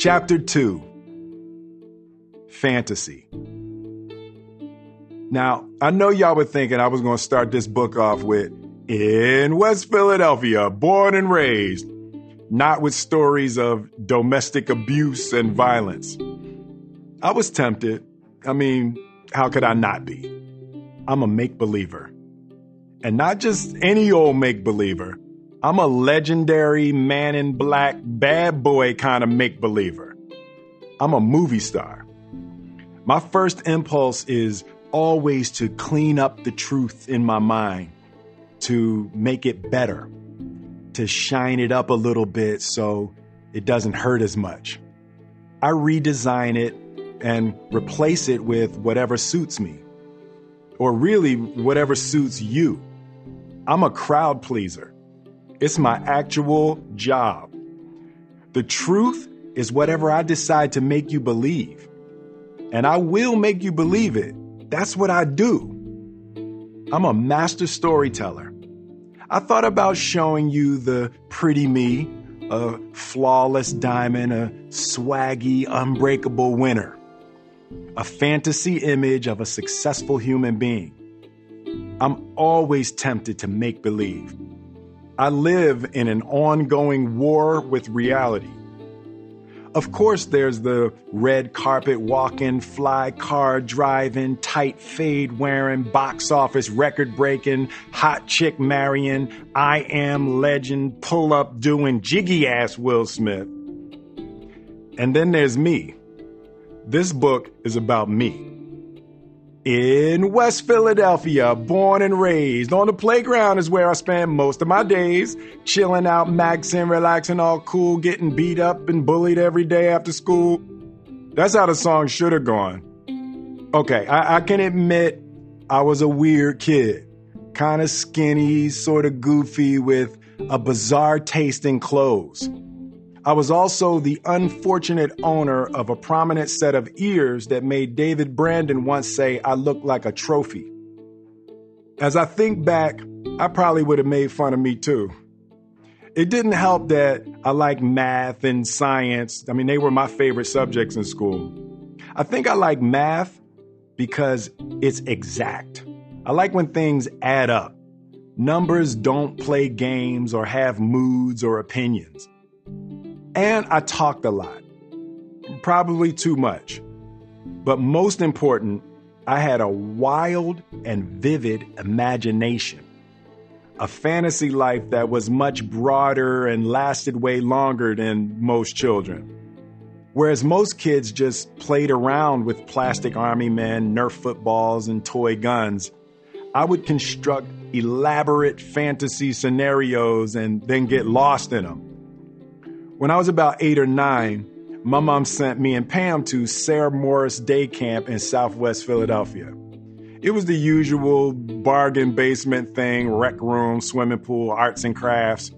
Chapter 2 Fantasy. Now, I know y'all were thinking I was going to start this book off with In West Philadelphia, born and raised, not with stories of domestic abuse and violence. I was tempted. I mean, how could I not be? I'm a make believer. And not just any old make believer. I'm a legendary man in black, bad boy kind of make believer. I'm a movie star. My first impulse is always to clean up the truth in my mind, to make it better, to shine it up a little bit so it doesn't hurt as much. I redesign it and replace it with whatever suits me, or really whatever suits you. I'm a crowd pleaser. It's my actual job. The truth is whatever I decide to make you believe. And I will make you believe it. That's what I do. I'm a master storyteller. I thought about showing you the pretty me, a flawless diamond, a swaggy, unbreakable winner, a fantasy image of a successful human being. I'm always tempted to make believe. I live in an ongoing war with reality. Of course, there's the red carpet walking, fly car driving, tight fade wearing, box office record breaking, hot chick marrying, I am legend, pull up doing, jiggy ass Will Smith. And then there's me. This book is about me in West Philadelphia, born and raised. On the playground is where I spend most of my days, chilling out, maxing, relaxing, all cool, getting beat up and bullied every day after school. That's how the song should have gone. Okay, I, I can admit I was a weird kid. Kind of skinny, sort of goofy, with a bizarre taste in clothes. I was also the unfortunate owner of a prominent set of ears that made David Brandon once say I looked like a trophy. As I think back, I probably would have made fun of me too. It didn't help that I like math and science. I mean, they were my favorite subjects in school. I think I like math because it's exact. I like when things add up. Numbers don't play games or have moods or opinions. And I talked a lot, probably too much. But most important, I had a wild and vivid imagination. A fantasy life that was much broader and lasted way longer than most children. Whereas most kids just played around with plastic army men, Nerf footballs, and toy guns, I would construct elaborate fantasy scenarios and then get lost in them. When I was about eight or nine, my mom sent me and Pam to Sayre Morris Day Camp in Southwest Philadelphia. It was the usual bargain basement thing, rec room, swimming pool, arts and crafts.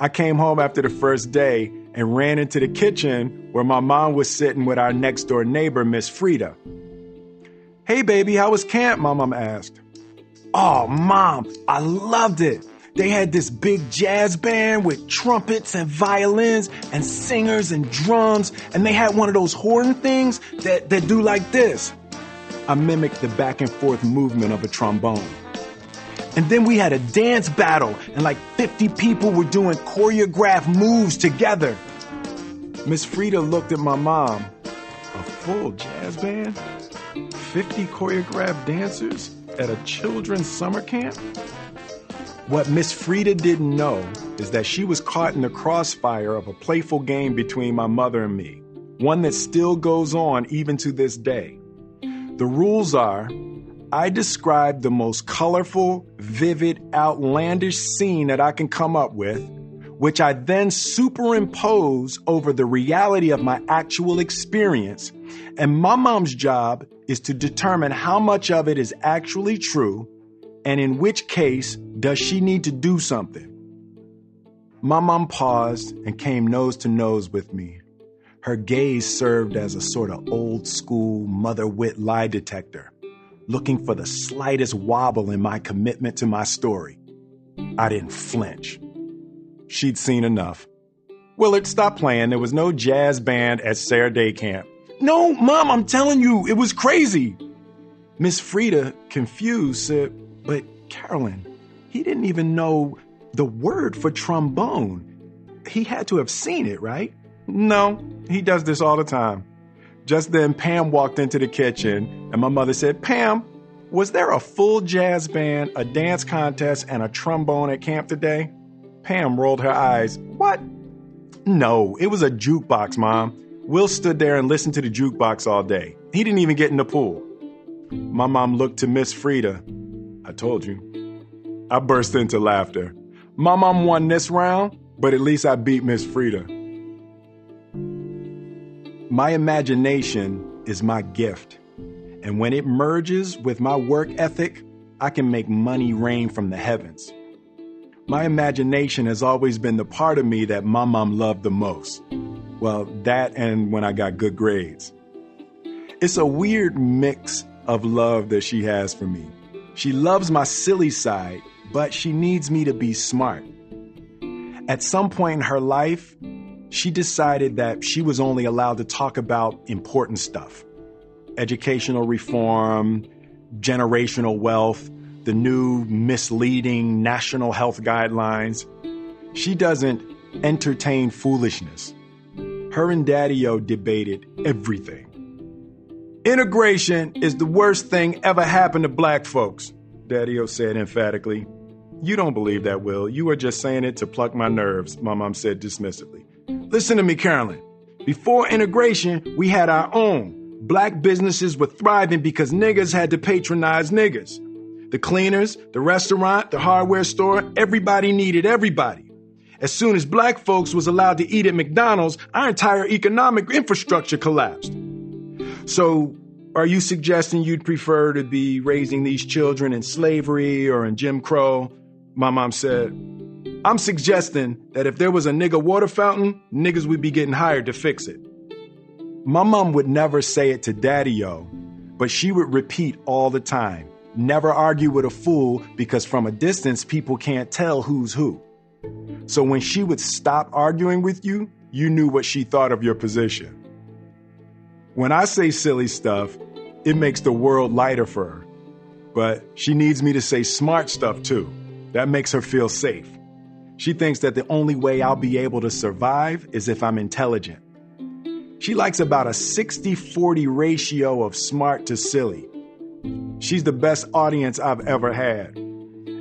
I came home after the first day and ran into the kitchen where my mom was sitting with our next door neighbor, Miss Frida. Hey, baby, how was camp? My mom asked. Oh, mom, I loved it. They had this big jazz band with trumpets and violins and singers and drums, and they had one of those horn things that, that do like this. I mimicked the back and forth movement of a trombone. And then we had a dance battle, and like 50 people were doing choreographed moves together. Miss Frida looked at my mom. A full jazz band? 50 choreographed dancers at a children's summer camp? What Miss Frida didn't know is that she was caught in the crossfire of a playful game between my mother and me, one that still goes on even to this day. The rules are I describe the most colorful, vivid, outlandish scene that I can come up with, which I then superimpose over the reality of my actual experience. And my mom's job is to determine how much of it is actually true and in which case does she need to do something? My mom paused and came nose to nose with me. Her gaze served as a sort of old school mother wit lie detector, looking for the slightest wobble in my commitment to my story. I didn't flinch. She'd seen enough. Willard, stop playing. There was no jazz band at Sayre Day camp. No, Mom, I'm telling you, it was crazy. Miss Frida, confused, said, Carolyn, he didn't even know the word for trombone. He had to have seen it, right? No, he does this all the time. Just then, Pam walked into the kitchen, and my mother said, Pam, was there a full jazz band, a dance contest, and a trombone at camp today? Pam rolled her eyes. What? No, it was a jukebox, Mom. Will stood there and listened to the jukebox all day. He didn't even get in the pool. My mom looked to Miss Frida. I told you. I burst into laughter. My mom won this round, but at least I beat Miss Frida. My imagination is my gift. And when it merges with my work ethic, I can make money rain from the heavens. My imagination has always been the part of me that my mom loved the most. Well, that and when I got good grades. It's a weird mix of love that she has for me. She loves my silly side, but she needs me to be smart. At some point in her life, she decided that she was only allowed to talk about important stuff educational reform, generational wealth, the new misleading national health guidelines. She doesn't entertain foolishness. Her and Daddy O debated everything. Integration is the worst thing ever happened to black folks, Daddy O said emphatically. You don't believe that, Will. You are just saying it to pluck my nerves, my mom said dismissively. Listen to me, Carolyn. Before integration, we had our own. Black businesses were thriving because niggas had to patronize niggas. The cleaners, the restaurant, the hardware store, everybody needed everybody. As soon as black folks was allowed to eat at McDonald's, our entire economic infrastructure collapsed. So, are you suggesting you'd prefer to be raising these children in slavery or in Jim Crow? My mom said, I'm suggesting that if there was a nigga water fountain, niggas would be getting hired to fix it. My mom would never say it to Daddy O, but she would repeat all the time never argue with a fool because from a distance people can't tell who's who. So when she would stop arguing with you, you knew what she thought of your position. When I say silly stuff, it makes the world lighter for her. But she needs me to say smart stuff too. That makes her feel safe. She thinks that the only way I'll be able to survive is if I'm intelligent. She likes about a 60 40 ratio of smart to silly. She's the best audience I've ever had.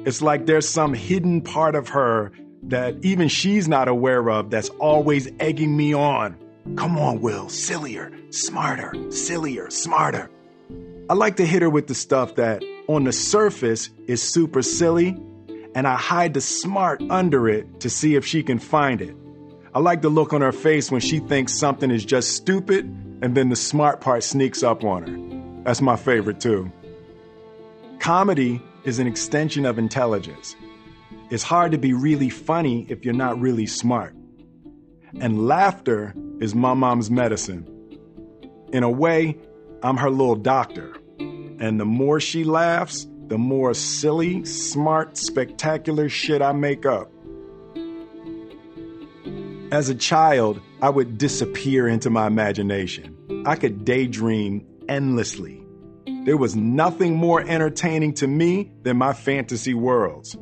It's like there's some hidden part of her that even she's not aware of that's always egging me on. Come on, Will, sillier, smarter, sillier, smarter. I like to hit her with the stuff that on the surface is super silly, and I hide the smart under it to see if she can find it. I like the look on her face when she thinks something is just stupid, and then the smart part sneaks up on her. That's my favorite too. Comedy is an extension of intelligence. It's hard to be really funny if you're not really smart. And laughter is my mom's medicine. In a way, I'm her little doctor. And the more she laughs, the more silly, smart, spectacular shit I make up. As a child, I would disappear into my imagination. I could daydream endlessly. There was nothing more entertaining to me than my fantasy worlds.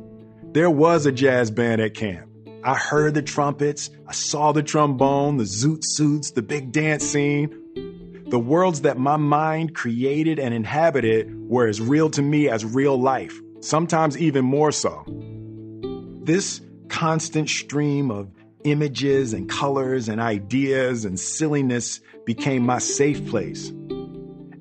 There was a jazz band at camp. I heard the trumpets, I saw the trombone, the zoot suits, the big dance scene. The worlds that my mind created and inhabited were as real to me as real life, sometimes even more so. This constant stream of images and colors and ideas and silliness became my safe place.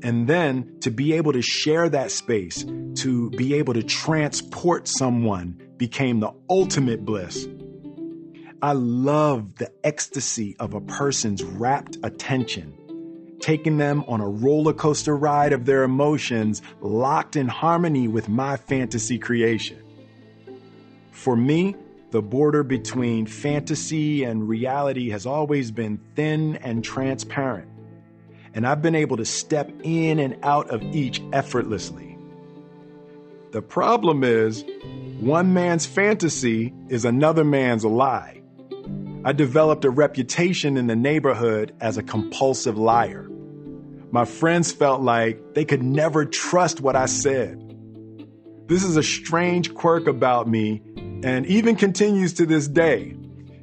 And then to be able to share that space, to be able to transport someone became the ultimate bliss. I love the ecstasy of a person's rapt attention, taking them on a roller coaster ride of their emotions, locked in harmony with my fantasy creation. For me, the border between fantasy and reality has always been thin and transparent, and I've been able to step in and out of each effortlessly. The problem is, one man's fantasy is another man's lie. I developed a reputation in the neighborhood as a compulsive liar. My friends felt like they could never trust what I said. This is a strange quirk about me and even continues to this day.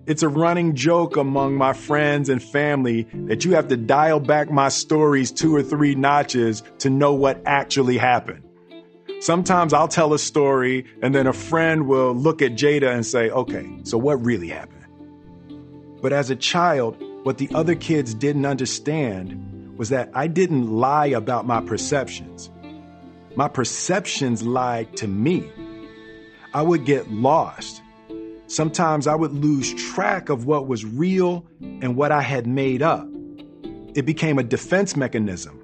It's a running joke among my friends and family that you have to dial back my stories two or three notches to know what actually happened. Sometimes I'll tell a story and then a friend will look at Jada and say, okay, so what really happened? But as a child, what the other kids didn't understand was that I didn't lie about my perceptions. My perceptions lied to me. I would get lost. Sometimes I would lose track of what was real and what I had made up. It became a defense mechanism.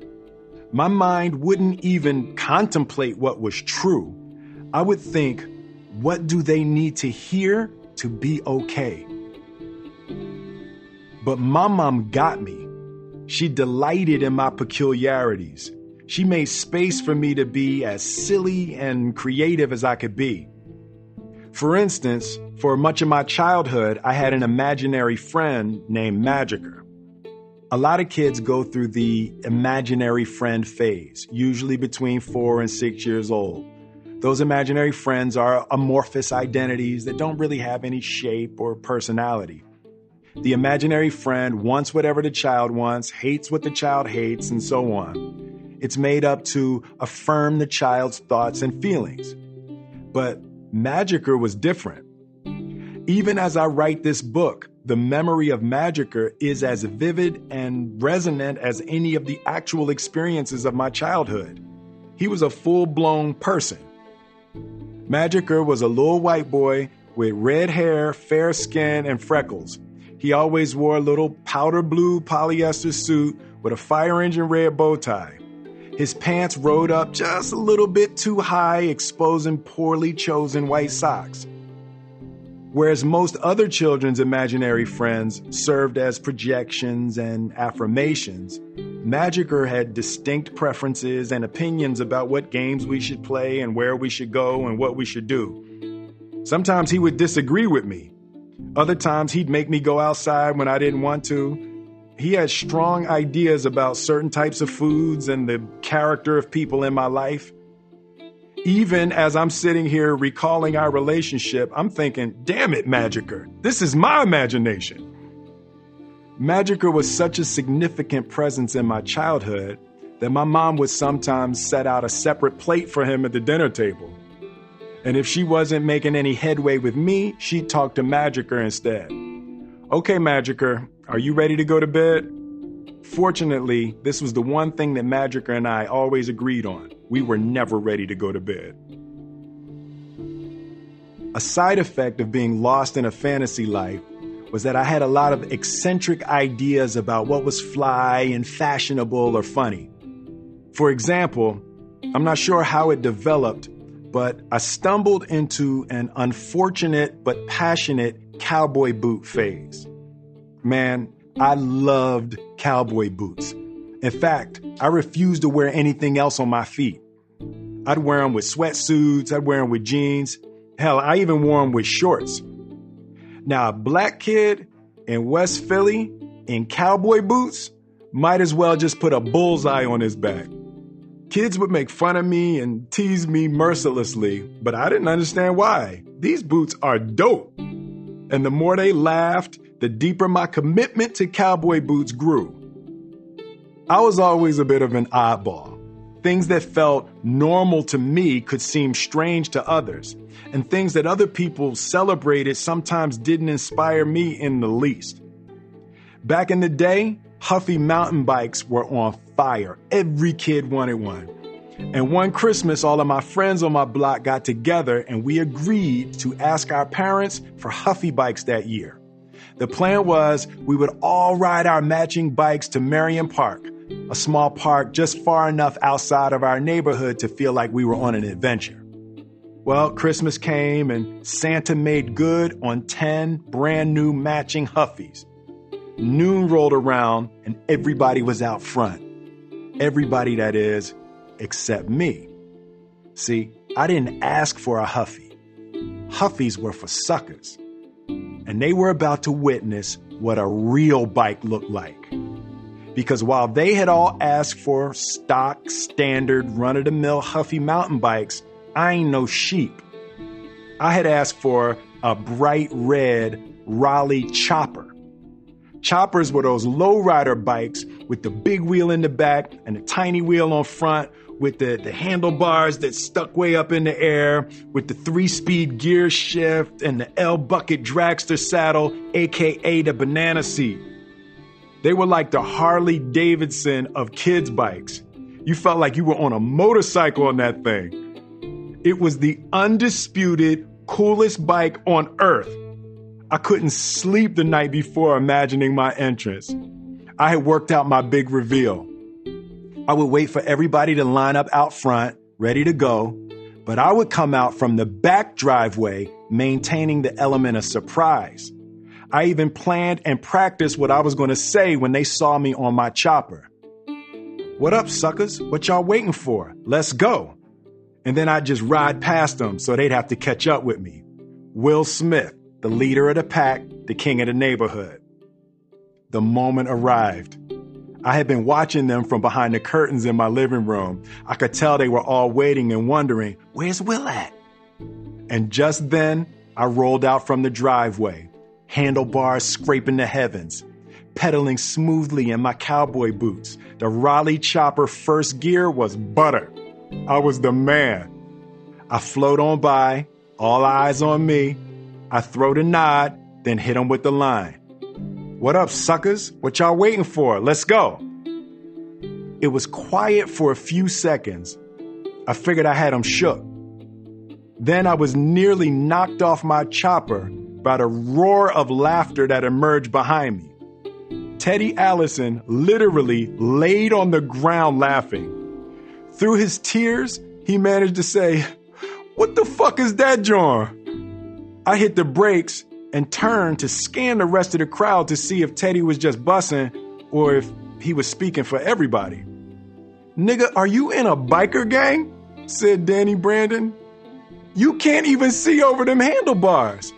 My mind wouldn't even contemplate what was true. I would think, what do they need to hear to be okay? But my mom got me. She delighted in my peculiarities. She made space for me to be as silly and creative as I could be. For instance, for much of my childhood, I had an imaginary friend named Magicker. A lot of kids go through the imaginary friend phase, usually between four and six years old. Those imaginary friends are amorphous identities that don't really have any shape or personality. The imaginary friend wants whatever the child wants, hates what the child hates, and so on. It's made up to affirm the child's thoughts and feelings. But Magicker was different. Even as I write this book, the memory of Magicker is as vivid and resonant as any of the actual experiences of my childhood. He was a full blown person. Magicker was a little white boy with red hair, fair skin, and freckles. He always wore a little powder blue polyester suit with a fire engine red bow tie. His pants rode up just a little bit too high, exposing poorly chosen white socks. Whereas most other children's imaginary friends served as projections and affirmations, Magicker had distinct preferences and opinions about what games we should play and where we should go and what we should do. Sometimes he would disagree with me. Other times he'd make me go outside when I didn't want to. He had strong ideas about certain types of foods and the character of people in my life. Even as I'm sitting here recalling our relationship, I'm thinking, damn it, Magicker, this is my imagination. Magicker was such a significant presence in my childhood that my mom would sometimes set out a separate plate for him at the dinner table. And if she wasn't making any headway with me, she'd talk to Magicker instead. Okay, Magicker, are you ready to go to bed? Fortunately, this was the one thing that Magicker and I always agreed on we were never ready to go to bed. A side effect of being lost in a fantasy life was that I had a lot of eccentric ideas about what was fly and fashionable or funny. For example, I'm not sure how it developed, but I stumbled into an unfortunate but passionate cowboy boot phase. Man, I loved cowboy boots. In fact, I refused to wear anything else on my feet. I'd wear them with sweatsuits, I'd wear them with jeans. Hell, I even wore them with shorts. Now, a black kid in West Philly in cowboy boots might as well just put a bullseye on his back. Kids would make fun of me and tease me mercilessly, but I didn't understand why. These boots are dope. And the more they laughed, the deeper my commitment to cowboy boots grew. I was always a bit of an oddball. Things that felt normal to me could seem strange to others, and things that other people celebrated sometimes didn't inspire me in the least. Back in the day, Huffy mountain bikes were on fire. Every kid wanted one. And one Christmas, all of my friends on my block got together and we agreed to ask our parents for Huffy bikes that year. The plan was we would all ride our matching bikes to Marion Park, a small park just far enough outside of our neighborhood to feel like we were on an adventure. Well, Christmas came and Santa made good on 10 brand new matching Huffies. Noon rolled around and everybody was out front. Everybody, that is, except me. See, I didn't ask for a Huffy. Huffies were for suckers. and they were about to witness what a real bike looked like. Because while they had all asked for stock, standard, run of the mill Huffy mountain bikes, I ain't no sheep. I had asked for a bright red Raleigh chopper. Choppers were those lowrider bikes with the big wheel in the back and the tiny wheel on front with the, the handlebars that stuck way up in the air, with the three speed gear shift and the L bucket dragster saddle, aka the banana seat. They were like the Harley Davidson of kids' bikes. You felt like you were on a motorcycle on that thing. It was the undisputed coolest bike on earth. I couldn't sleep the night before imagining my entrance. I had worked out my big reveal. I would wait for everybody to line up out front, ready to go, but I would come out from the back driveway, maintaining the element of surprise. I even planned and practiced what I was going to say when they saw me on my chopper. What up, suckers? What y'all waiting for? Let's go. And then I'd just ride past them so they'd have to catch up with me. Will Smith, the leader of the pack, the king of the neighborhood. The moment arrived. I had been watching them from behind the curtains in my living room. I could tell they were all waiting and wondering, where's Will at? And just then, I rolled out from the driveway, handlebars scraping the heavens, pedaling smoothly in my cowboy boots. The Raleigh Chopper first gear was butter. I was the man. I float on by, all eyes on me. I throw the nod, then hit him with the line. What up, suckers? What y'all waiting for? Let's go. It was quiet for a few seconds. I figured I had them shook. Then I was nearly knocked off my chopper by the roar of laughter that emerged behind me. Teddy Allison literally laid on the ground laughing. Through his tears, he managed to say, What the fuck is that, John? I hit the brakes and turned to scan the rest of the crowd to see if Teddy was just bussing or if he was speaking for everybody. Nigga, are you in a biker gang? said Danny Brandon. You can't even see over them handlebars.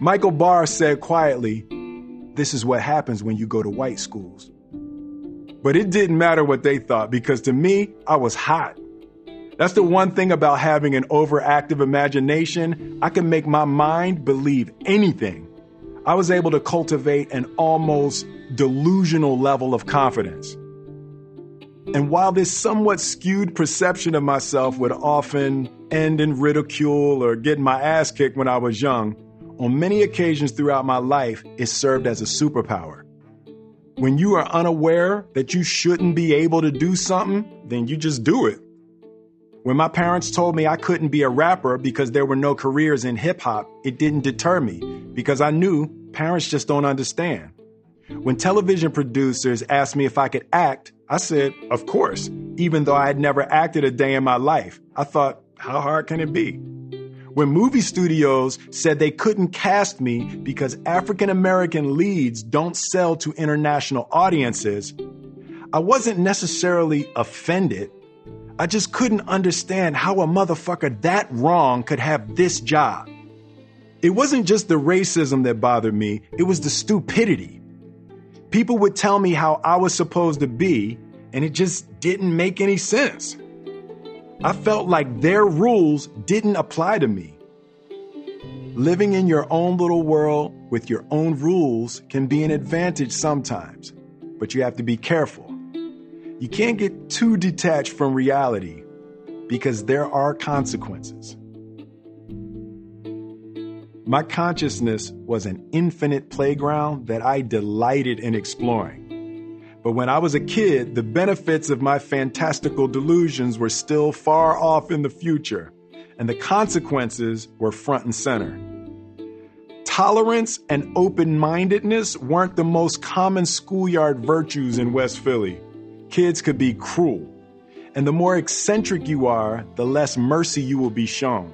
Michael Barr said quietly, This is what happens when you go to white schools. But it didn't matter what they thought because to me, I was hot. That's the one thing about having an overactive imagination. I can make my mind believe anything. I was able to cultivate an almost delusional level of confidence. And while this somewhat skewed perception of myself would often end in ridicule or getting my ass kicked when I was young, on many occasions throughout my life, it served as a superpower. When you are unaware that you shouldn't be able to do something, then you just do it. When my parents told me I couldn't be a rapper because there were no careers in hip hop, it didn't deter me because I knew parents just don't understand. When television producers asked me if I could act, I said, of course, even though I had never acted a day in my life. I thought, how hard can it be? When movie studios said they couldn't cast me because African American leads don't sell to international audiences, I wasn't necessarily offended. I just couldn't understand how a motherfucker that wrong could have this job. It wasn't just the racism that bothered me, it was the stupidity. People would tell me how I was supposed to be, and it just didn't make any sense. I felt like their rules didn't apply to me. Living in your own little world with your own rules can be an advantage sometimes, but you have to be careful. You can't get too detached from reality because there are consequences. My consciousness was an infinite playground that I delighted in exploring. But when I was a kid, the benefits of my fantastical delusions were still far off in the future, and the consequences were front and center. Tolerance and open mindedness weren't the most common schoolyard virtues in West Philly kids could be cruel. And the more eccentric you are, the less mercy you will be shown.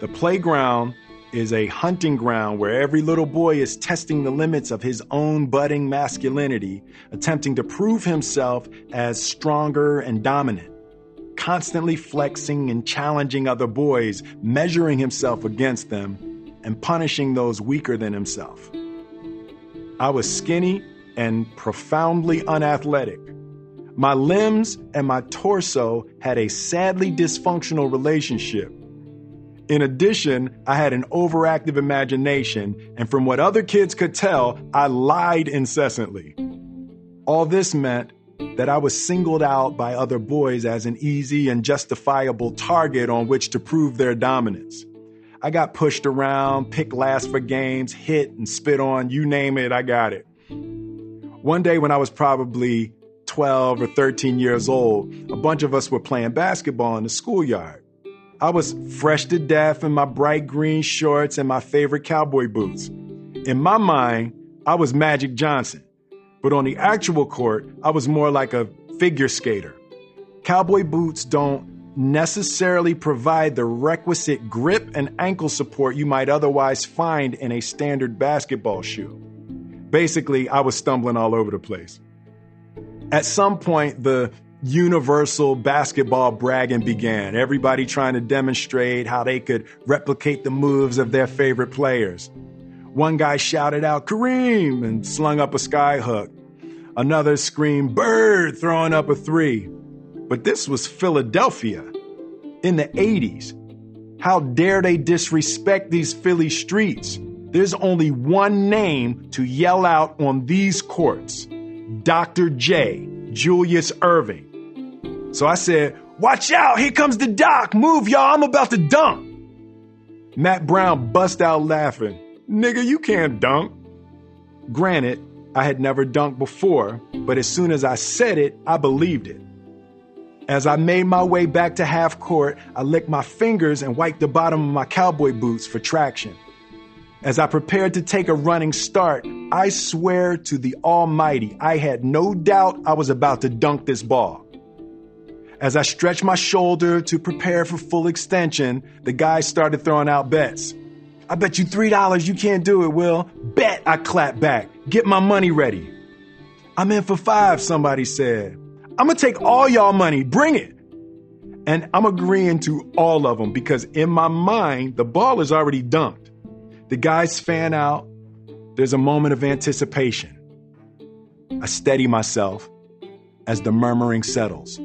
The playground is a hunting ground where every little boy is testing the limits of his own budding masculinity, attempting to prove himself as stronger and dominant, constantly flexing and challenging other boys, measuring himself against them, and punishing those weaker than himself. I was skinny and profoundly unathletic. My limbs and my torso had a sadly dysfunctional relationship. In addition, I had an overactive imagination, and from what other kids could tell, I lied incessantly. All this meant that I was singled out by other boys as an easy and justifiable target on which to prove their dominance. I got pushed around, picked last for games, hit and spit on, you name it, I got it. One day when I was probably 12 or 13 years old, a bunch of us were playing basketball in the schoolyard. I was fresh to death in my bright green shorts and my favorite cowboy boots. In my mind, I was Magic Johnson. But on the actual court, I was more like a figure skater. Cowboy boots don't necessarily provide the requisite grip and ankle support you might otherwise find in a standard basketball shoe. Basically, I was stumbling all over the place. At some point, the universal basketball bragging began. Everybody trying to demonstrate how they could replicate the moves of their favorite players. One guy shouted out, Kareem, and slung up a skyhook. Another screamed, Bird, throwing up a three. But this was Philadelphia in the 80s. How dare they disrespect these Philly streets? There's only one name to yell out on these courts Dr. J, Julius Erving. So I said, Watch out, here comes the doc. Move, y'all, I'm about to dunk. Matt Brown bust out laughing. Nigga, you can't dunk. Granted, I had never dunked before, but as soon as I said it, I believed it. As I made my way back to half court, I licked my fingers and wiped the bottom of my cowboy boots for traction. As I prepared to take a running start, I swear to the Almighty, I had no doubt I was about to dunk this ball. As I stretched my shoulder to prepare for full extension, the guys started throwing out bets. I bet you $3 you can't do it, Will. Bet, I clapped back. Get my money ready. I'm in for five, somebody said. I'm gonna take all y'all money, bring it. And I'm agreeing to all of them because in my mind, the ball is already dunked. The guys fan out. There's a moment of anticipation. I steady myself as the murmuring settles.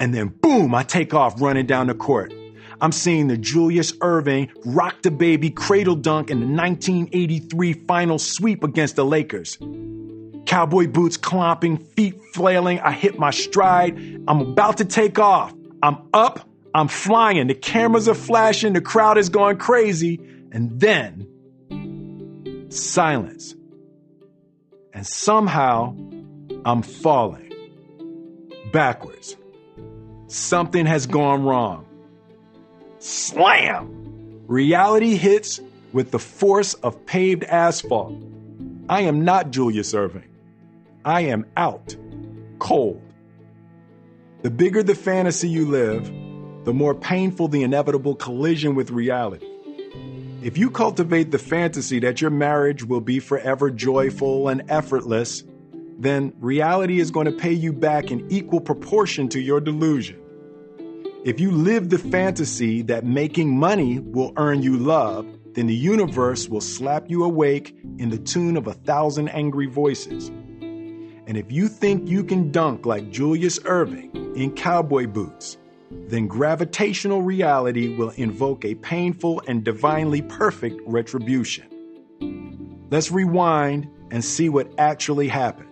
And then boom, I take off running down the court. I'm seeing the Julius Erving rock the baby cradle dunk in the 1983 final sweep against the Lakers. Cowboy boots clomping, feet flailing, I hit my stride. I'm about to take off. I'm up, I'm flying. The cameras are flashing, the crowd is going crazy. And then, silence. And somehow, I'm falling backwards. Something has gone wrong. Slam! Reality hits with the force of paved asphalt. I am not Julius Erving. I am out. Cold. The bigger the fantasy you live, the more painful the inevitable collision with reality. If you cultivate the fantasy that your marriage will be forever joyful and effortless, then reality is going to pay you back in equal proportion to your delusion. If you live the fantasy that making money will earn you love, then the universe will slap you awake in the tune of a thousand angry voices. And if you think you can dunk like Julius Erving in cowboy boots, then gravitational reality will invoke a painful and divinely perfect retribution. Let's rewind and see what actually happened.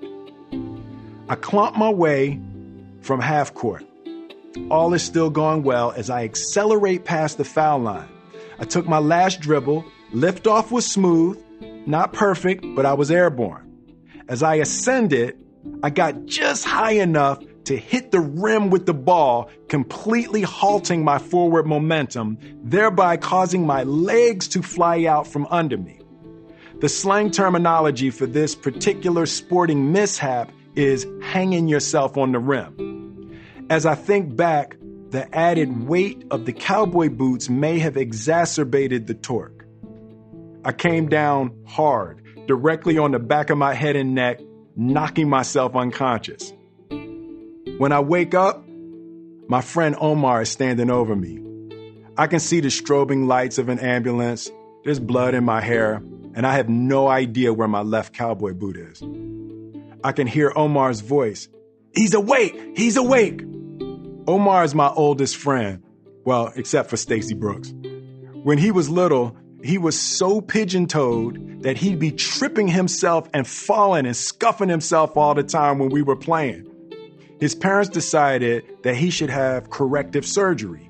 I clomp my way from half court. All is still going well as I accelerate past the foul line. I took my last dribble, lift off was smooth, not perfect, but I was airborne. As I ascended, I got just high enough to hit the rim with the ball, completely halting my forward momentum, thereby causing my legs to fly out from under me. The slang terminology for this particular sporting mishap is hanging yourself on the rim. As I think back, the added weight of the cowboy boots may have exacerbated the torque. I came down hard, directly on the back of my head and neck, knocking myself unconscious. When I wake up, my friend Omar is standing over me. I can see the strobing lights of an ambulance, There's blood in my hair, and I have no idea where my left cowboy boot is. I can hear Omar's voice. He's awake! He's awake! Omar is my oldest friend. Well, except for Stacy Brooks. When he was little, he was so pigeon toed that he'd be tripping himself and falling and scuffing himself all the time when we were playing. His parents decided that he should have corrective surgery.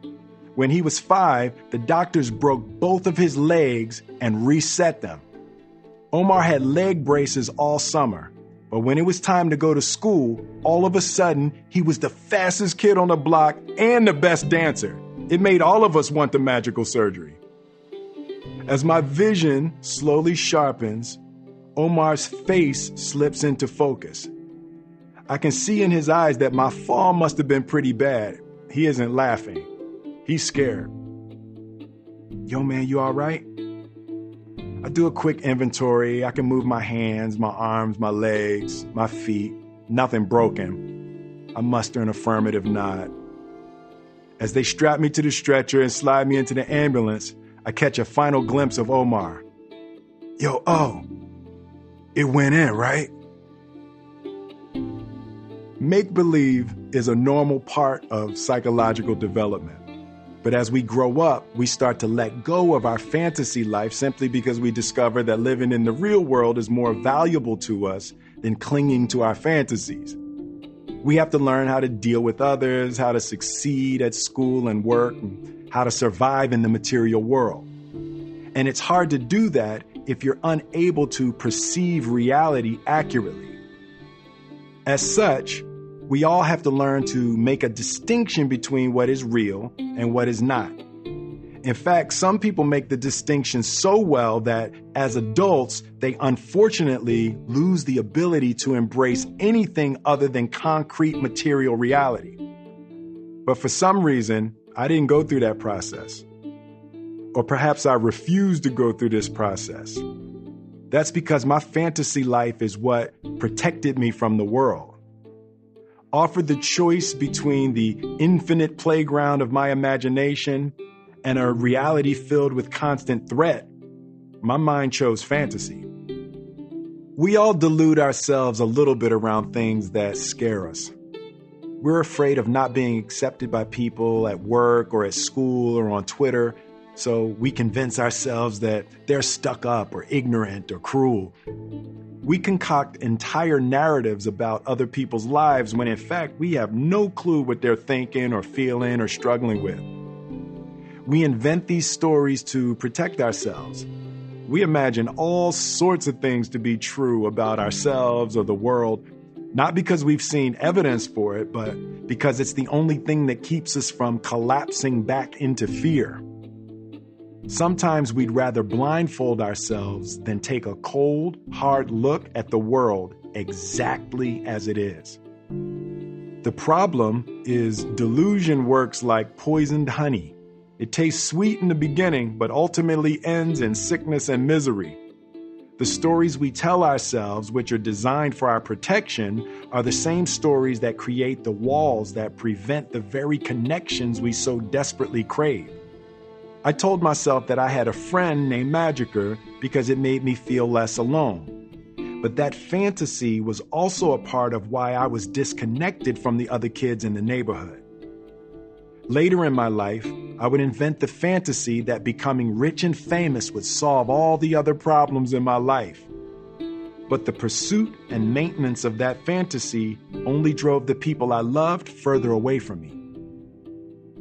When he was five, the doctors broke both of his legs and reset them. Omar had leg braces all summer, but when it was time to go to school, all of a sudden, he was the fastest kid on the block and the best dancer. It made all of us want the magical surgery. As my vision slowly sharpens, Omar's face slips into focus. I can see in his eyes that my fall must have been pretty bad. He isn't laughing. He's scared. Yo, man, you all right? I do a quick inventory. I can move my hands, my arms, my legs, my feet. Nothing broken. I muster an affirmative nod. As they strap me to the stretcher and slide me into the ambulance, I catch a final glimpse of Omar. Yo, oh, it went in, right? Make believe is a normal part of psychological development. But as we grow up, we start to let go of our fantasy life simply because we discover that living in the real world is more valuable to us than clinging to our fantasies. We have to learn how to deal with others, how to succeed at school and work, and how to survive in the material world. And it's hard to do that if you're unable to perceive reality accurately. As such, we all have to learn to make a distinction between what is real and what is not. In fact, some people make the distinction so well that as adults, they unfortunately lose the ability to embrace anything other than concrete material reality. But for some reason, I didn't go through that process. Or perhaps I refused to go through this process. That's because my fantasy life is what protected me from the world offered the choice between the infinite playground of my imagination and a reality filled with constant threat, my mind chose fantasy. We all delude ourselves a little bit around things that scare us. We're afraid of not being accepted by people at work or at school or on Twitter, so we convince ourselves that they're stuck up or ignorant or cruel. We concoct entire narratives about other people's lives when in fact we have no clue what they're thinking or feeling or struggling with. We invent these stories to protect ourselves. We imagine all sorts of things to be true about ourselves or the world, not because we've seen evidence for it, but because it's the only thing that keeps us from collapsing back into fear. Sometimes we'd rather blindfold ourselves than take a cold, hard look at the world exactly as it is. The problem is delusion works like poisoned honey. It tastes sweet in the beginning, but ultimately ends in sickness and misery. The stories we tell ourselves, which are designed for our protection, are the same stories that create the walls that prevent the very connections we so desperately crave. I told myself that I had a friend named Magicker because it made me feel less alone. But that fantasy was also a part of why I was disconnected from the other kids in the neighborhood. Later in my life, I would invent the fantasy that becoming rich and famous would solve all the other problems in my life. But the pursuit and maintenance of that fantasy only drove the people I loved further away from me.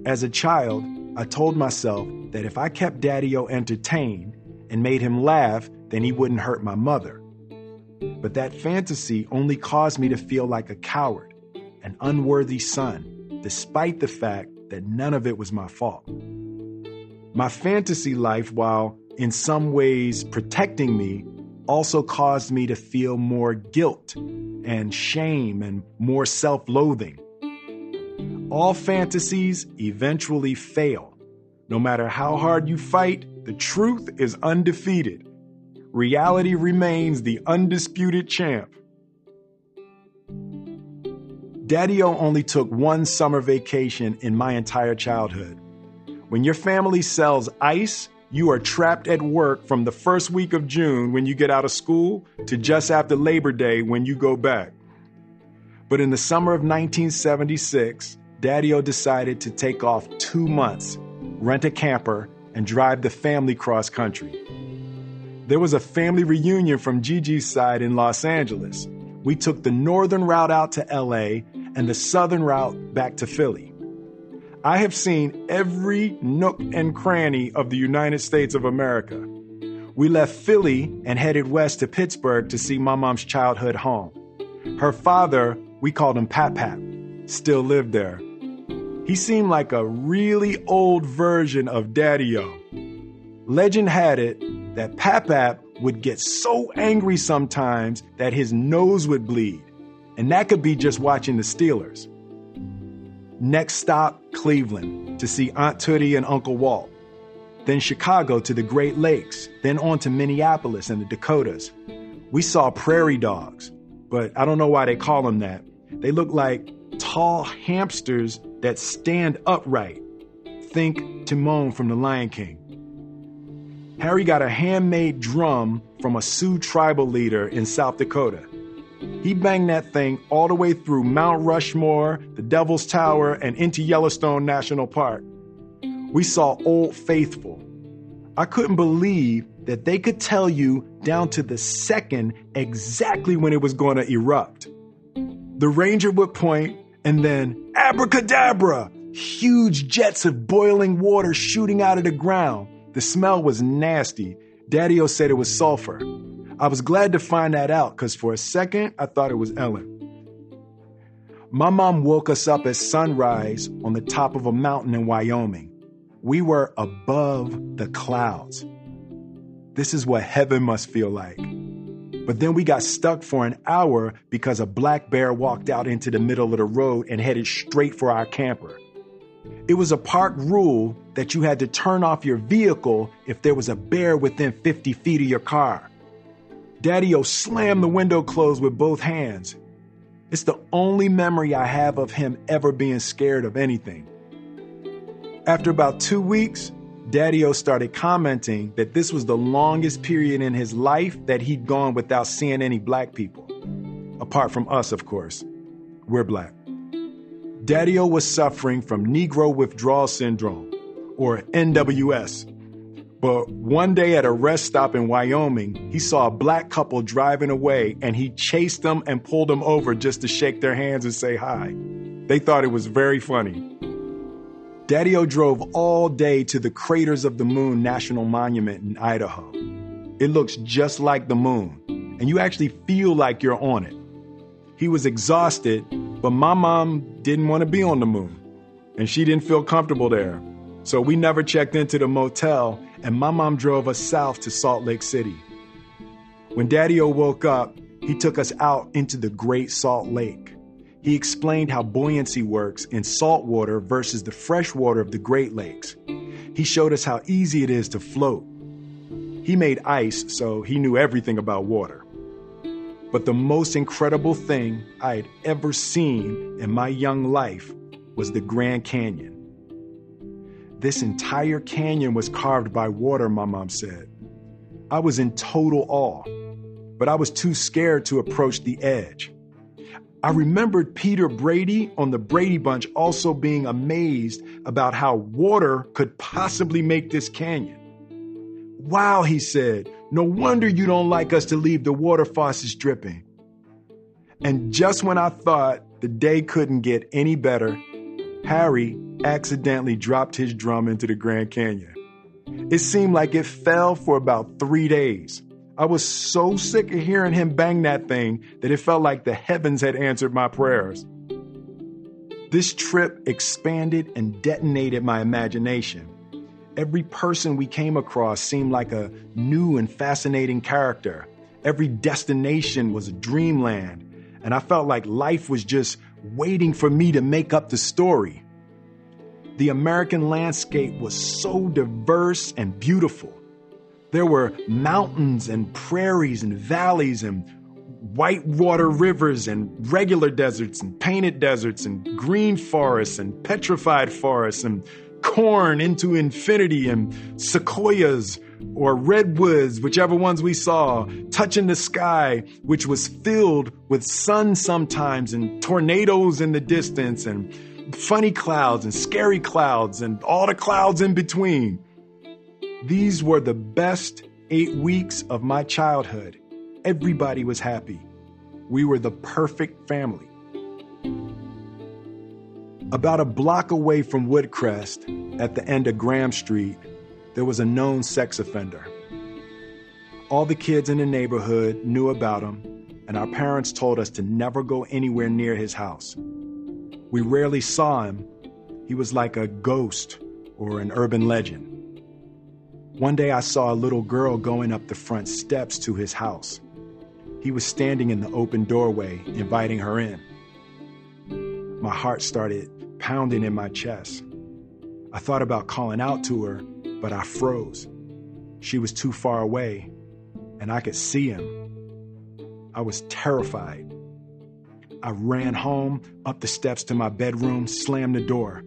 As a child, I told myself that if I kept Daddy O entertained and made him laugh, then he wouldn't hurt my mother. But that fantasy only caused me to feel like a coward, an unworthy son, despite the fact that none of it was my fault. My fantasy life, while in some ways protecting me, also caused me to feel more guilt and shame and more self loathing. All fantasies eventually fail. No matter how hard you fight, the truth is undefeated. Reality remains the undisputed champ. Daddy O only took one summer vacation in my entire childhood. When your family sells ice, you are trapped at work from the first week of June when you get out of school to just after Labor Day when you go back. But in the summer of 1976, Daddy O decided to take off two months, rent a camper, and drive the family cross country. There was a family reunion from Gigi's side in Los Angeles. We took the northern route out to LA and the southern route back to Philly. I have seen every nook and cranny of the United States of America. We left Philly and headed west to Pittsburgh to see my mom's childhood home. Her father, we called him Pap Pap, still lived there. He seemed like a really old version of Daddy O. Legend had it that Pap Pap would get so angry sometimes that his nose would bleed, and that could be just watching the Steelers. Next stop, Cleveland, to see Aunt Tootie and Uncle Walt. Then Chicago to the Great Lakes, then on to Minneapolis and the Dakotas. We saw prairie dogs, but I don't know why they call them that. They look like tall hamsters that stand upright. Think Timon from The Lion King. Harry got a handmade drum from a Sioux tribal leader in South Dakota. He banged that thing all the way through Mount Rushmore, the Devil's Tower, and into Yellowstone National Park. We saw Old Faithful. I couldn't believe that they could tell you down to the second exactly when it was going to erupt. The ranger would point, and then abracadabra! Huge jets of boiling water shooting out of the ground. The smell was nasty. Daddy O said it was sulfur. I was glad to find that out because for a second I thought it was Ellen. My mom woke us up at sunrise on the top of a mountain in Wyoming. We were above the clouds. This is what heaven must feel like. But then we got stuck for an hour because a black bear walked out into the middle of the road and headed straight for our camper. It was a park rule that you had to turn off your vehicle if there was a bear within 50 feet of your car. Daddy O slammed the window closed with both hands. It's the only memory I have of him ever being scared of anything. After about two weeks, Daddy O started commenting that this was the longest period in his life that he'd gone without seeing any black people. Apart from us, of course. We're black. Daddy O was suffering from Negro Withdrawal Syndrome, or NWS, but one day at a rest stop in Wyoming, he saw a black couple driving away and he chased them and pulled them over just to shake their hands and say hi. They thought it was very funny. Daddy O drove all day to the Craters of the Moon National Monument in Idaho. It looks just like the moon, and you actually feel like you're on it. He was exhausted, but my mom didn't want to be on the moon, and she didn't feel comfortable there. So we never checked into the motel and my mom drove us south to Salt Lake City. When Daddy O woke up, he took us out into the Great Salt Lake. He explained how buoyancy works in salt water versus the fresh water of the Great Lakes. He showed us how easy it is to float. He made ice, so he knew everything about water. But the most incredible thing I had ever seen in my young life was the Grand Canyon. This entire canyon was carved by water, my mom said. I was in total awe, but I was too scared to approach the edge. I remembered Peter Brady on the Brady Bunch also being amazed about how water could possibly make this canyon. Wow, he said, no wonder you don't like us to leave the water faucets dripping. And just when I thought the day couldn't get any better, Harry accidentally dropped his drum into the Grand Canyon. It seemed like it fell for about three days. I was so sick of hearing him bang that thing that it felt like the heavens had answered my prayers. This trip expanded and detonated my imagination. Every person we came across seemed like a new and fascinating character. Every destination was a dreamland, and I felt like life was just waiting for me to make up the story. The American landscape was so diverse and beautiful. There were mountains and prairies and valleys and whitewater rivers and regular deserts and painted deserts and green forests and petrified forests and corn into infinity and sequoias or redwoods, whichever ones we saw, touching the sky, which was filled with sun sometimes and tornadoes in the distance and funny clouds and scary clouds and all the clouds in between. These were the best eight weeks of my childhood. Everybody was happy. We were the perfect family. About a block away from Woodcrest, at the end of Graham Street, there was a known sex offender. All the kids in the neighborhood knew about him, and our parents told us to never go anywhere near his house. We rarely saw him. He was like a ghost or an urban legend. One day I saw a little girl going up the front steps to his house. He was standing in the open doorway, inviting her in. My heart started pounding in my chest. I thought about calling out to her, but I froze. She was too far away, and I could see him. I was terrified. I ran home, up the steps to my bedroom, slammed the door.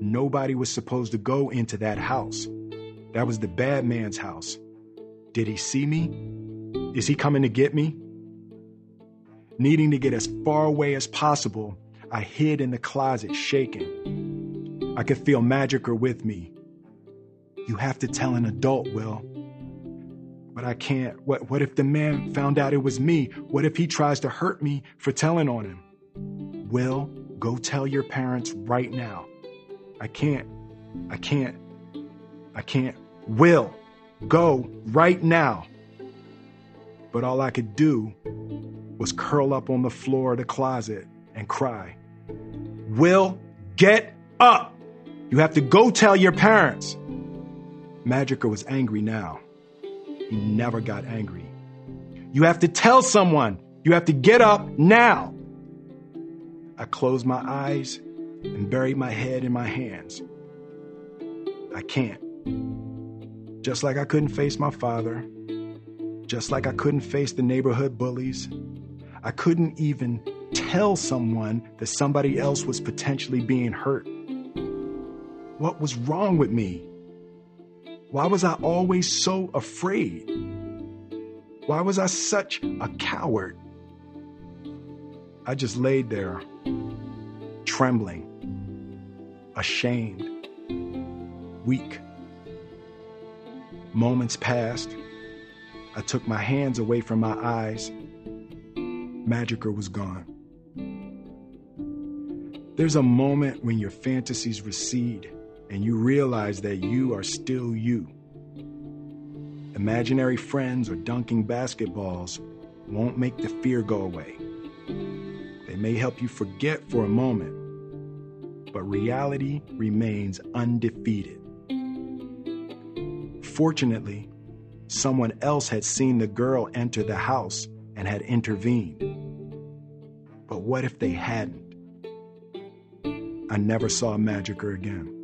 Nobody was supposed to go into that house. That was the bad man's house. Did he see me? Is he coming to get me? Needing to get as far away as possible, I hid in the closet, shaking. I could feel Magicker with me. You have to tell an adult, Will. But I can't. What, what if the man found out it was me? What if he tries to hurt me for telling on him? Will, go tell your parents right now. I can't. I can't. I can't. Will, go right now. But all I could do was curl up on the floor of the closet and cry. Will, get up! You have to go tell your parents. Magicker was angry now. He never got angry. You have to tell someone. You have to get up now. I closed my eyes and buried my head in my hands. I can't. Just like I couldn't face my father, just like I couldn't face the neighborhood bullies, I couldn't even tell someone that somebody else was potentially being hurt. What was wrong with me? Why was I always so afraid? Why was I such a coward? I just laid there, trembling, ashamed, weak. Moments passed. I took my hands away from my eyes. Magicker was gone. There's a moment when your fantasies recede and you realize that you are still you. Imaginary friends or dunking basketballs won't make the fear go away. They may help you forget for a moment, but reality remains undefeated. Fortunately, someone else had seen the girl enter the house and had intervened. But what if they hadn't? I never saw Magicker again.